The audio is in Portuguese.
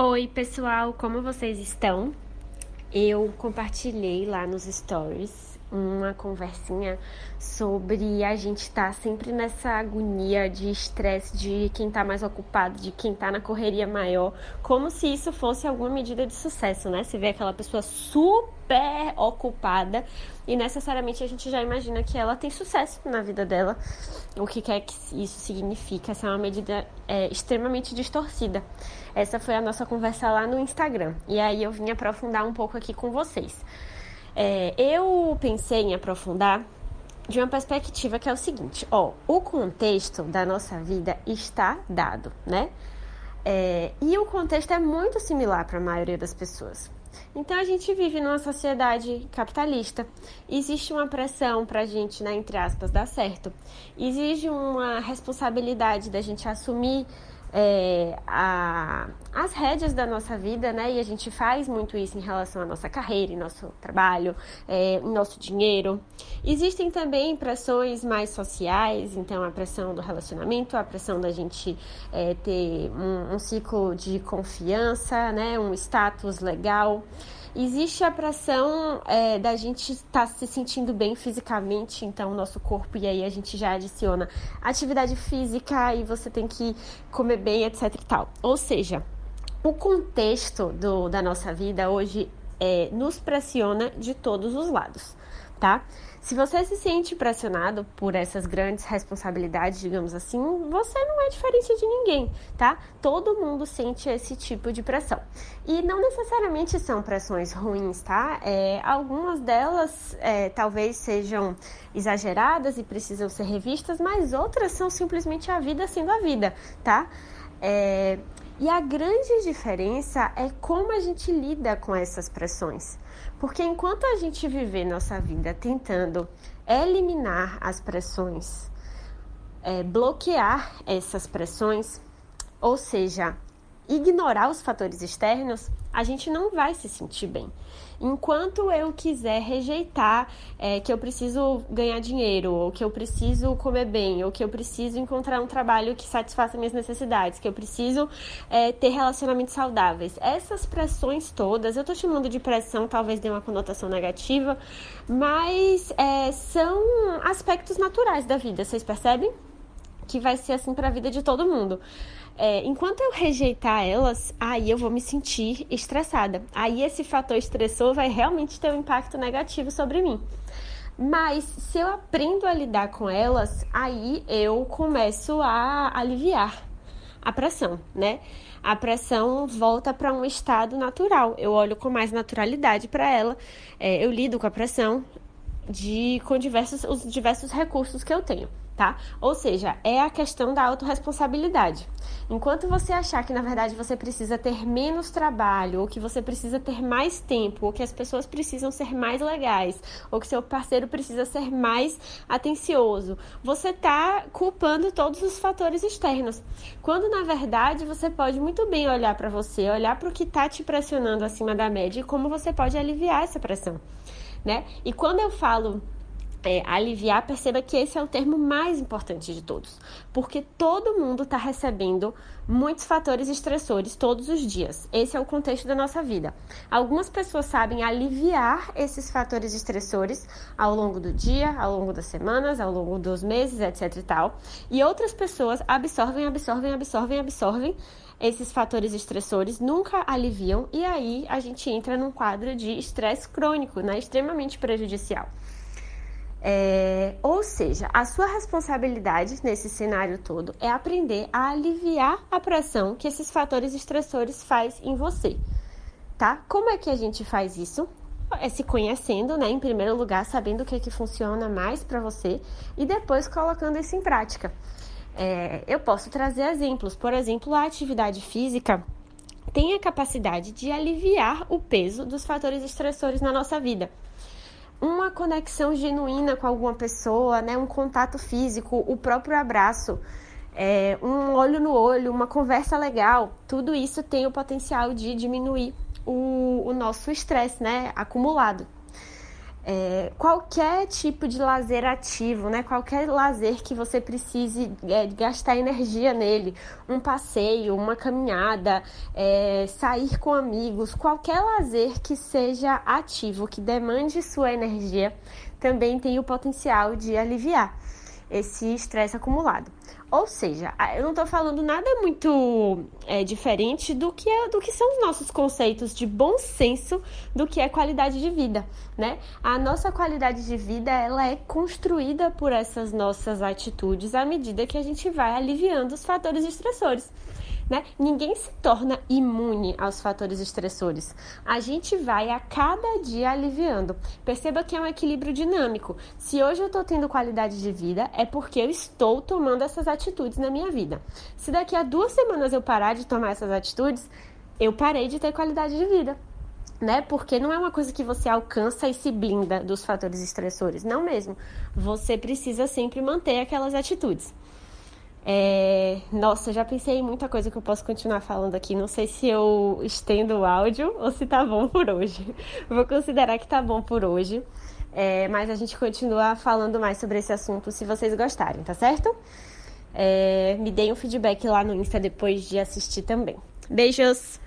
Oi, pessoal, como vocês estão? Eu compartilhei lá nos stories uma conversinha sobre a gente estar tá sempre nessa agonia de estresse de quem tá mais ocupado, de quem tá na correria maior, como se isso fosse alguma medida de sucesso, né? Você vê aquela pessoa super ocupada e necessariamente a gente já imagina que ela tem sucesso na vida dela. O que quer que isso significa? Essa é uma medida é, extremamente distorcida. Essa foi a nossa conversa lá no Instagram. E aí eu vim aprofundar um pouco aqui com vocês. É, eu pensei em aprofundar de uma perspectiva que é o seguinte: ó, o contexto da nossa vida está dado, né? É, e o contexto é muito similar para a maioria das pessoas. Então a gente vive numa sociedade capitalista. Existe uma pressão para a gente, né, entre aspas, dar certo. Exige uma responsabilidade da gente assumir é, a, as rédeas da nossa vida, né? E a gente faz muito isso em relação à nossa carreira, em nosso trabalho, é, em nosso dinheiro. Existem também pressões mais sociais, então a pressão do relacionamento, a pressão da gente é, ter um, um ciclo de confiança, né? Um status legal. Existe a pressão é, da gente estar tá se sentindo bem fisicamente, então, o nosso corpo, e aí a gente já adiciona atividade física e você tem que comer bem, etc e tal. Ou seja, o contexto do, da nossa vida hoje é, nos pressiona de todos os lados, tá? Se você se sente pressionado por essas grandes responsabilidades, digamos assim, você não é diferente de ninguém, tá? Todo mundo sente esse tipo de pressão. E não necessariamente são pressões ruins, tá? É, algumas delas é, talvez sejam exageradas e precisam ser revistas, mas outras são simplesmente a vida sendo a vida, tá? É, e a grande diferença é como a gente lida com essas pressões. Porque enquanto a gente viver nossa vida tentando eliminar as pressões, é, bloquear essas pressões, ou seja, ignorar os fatores externos, a gente não vai se sentir bem. Enquanto eu quiser rejeitar é, que eu preciso ganhar dinheiro, ou que eu preciso comer bem, ou que eu preciso encontrar um trabalho que satisfaça minhas necessidades, que eu preciso é, ter relacionamentos saudáveis, essas pressões todas, eu tô chamando de pressão, talvez dê uma conotação negativa, mas é, são aspectos naturais da vida, vocês percebem? Que vai ser assim para a vida de todo mundo. É, enquanto eu rejeitar elas, aí eu vou me sentir estressada. Aí esse fator estressor vai realmente ter um impacto negativo sobre mim. Mas se eu aprendo a lidar com elas, aí eu começo a aliviar a pressão, né? A pressão volta para um estado natural. Eu olho com mais naturalidade para ela. É, eu lido com a pressão de com diversos os diversos recursos que eu tenho tá? Ou seja, é a questão da autorresponsabilidade. Enquanto você achar que na verdade você precisa ter menos trabalho, ou que você precisa ter mais tempo, ou que as pessoas precisam ser mais legais, ou que seu parceiro precisa ser mais atencioso, você tá culpando todos os fatores externos. Quando na verdade você pode muito bem olhar para você, olhar para o que tá te pressionando acima da média e como você pode aliviar essa pressão, né? E quando eu falo é, aliviar, perceba que esse é o termo mais importante de todos, porque todo mundo está recebendo muitos fatores estressores todos os dias. Esse é o contexto da nossa vida. Algumas pessoas sabem aliviar esses fatores estressores ao longo do dia, ao longo das semanas, ao longo dos meses, etc e tal, e outras pessoas absorvem, absorvem, absorvem, absorvem esses fatores estressores nunca aliviam e aí a gente entra num quadro de estresse crônico, né, extremamente prejudicial. É, ou seja, a sua responsabilidade nesse cenário todo é aprender a aliviar a pressão que esses fatores estressores faz em você, tá? Como é que a gente faz isso? É se conhecendo, né? Em primeiro lugar, sabendo o que é que funciona mais para você e depois colocando isso em prática. É, eu posso trazer exemplos. Por exemplo, a atividade física tem a capacidade de aliviar o peso dos fatores estressores na nossa vida uma conexão genuína com alguma pessoa, né? Um contato físico, o próprio abraço, é, um olho no olho, uma conversa legal, tudo isso tem o potencial de diminuir o, o nosso estresse, né? Acumulado. É, qualquer tipo de lazer ativo, né? Qualquer lazer que você precise é, gastar energia nele, um passeio, uma caminhada, é, sair com amigos, qualquer lazer que seja ativo, que demande sua energia, também tem o potencial de aliviar esse estresse acumulado. Ou seja, eu não estou falando nada muito é, diferente do que, é, do que são os nossos conceitos de bom senso do que é qualidade de vida, né? A nossa qualidade de vida ela é construída por essas nossas atitudes à medida que a gente vai aliviando os fatores estressores né? Ninguém se torna imune aos fatores estressores. A gente vai a cada dia aliviando. Perceba que é um equilíbrio dinâmico. Se hoje eu estou tendo qualidade de vida, é porque eu estou tomando essas atitudes na minha vida. Se daqui a duas semanas eu parar de tomar essas atitudes, eu parei de ter qualidade de vida né? Porque não é uma coisa que você alcança e se blinda dos fatores estressores, não mesmo. Você precisa sempre manter aquelas atitudes. É... Nossa, já pensei em muita coisa que eu posso continuar falando aqui. Não sei se eu estendo o áudio ou se tá bom por hoje. Vou considerar que tá bom por hoje. É... Mas a gente continua falando mais sobre esse assunto se vocês gostarem, tá certo? É... Me deem um feedback lá no Insta depois de assistir também. Beijos!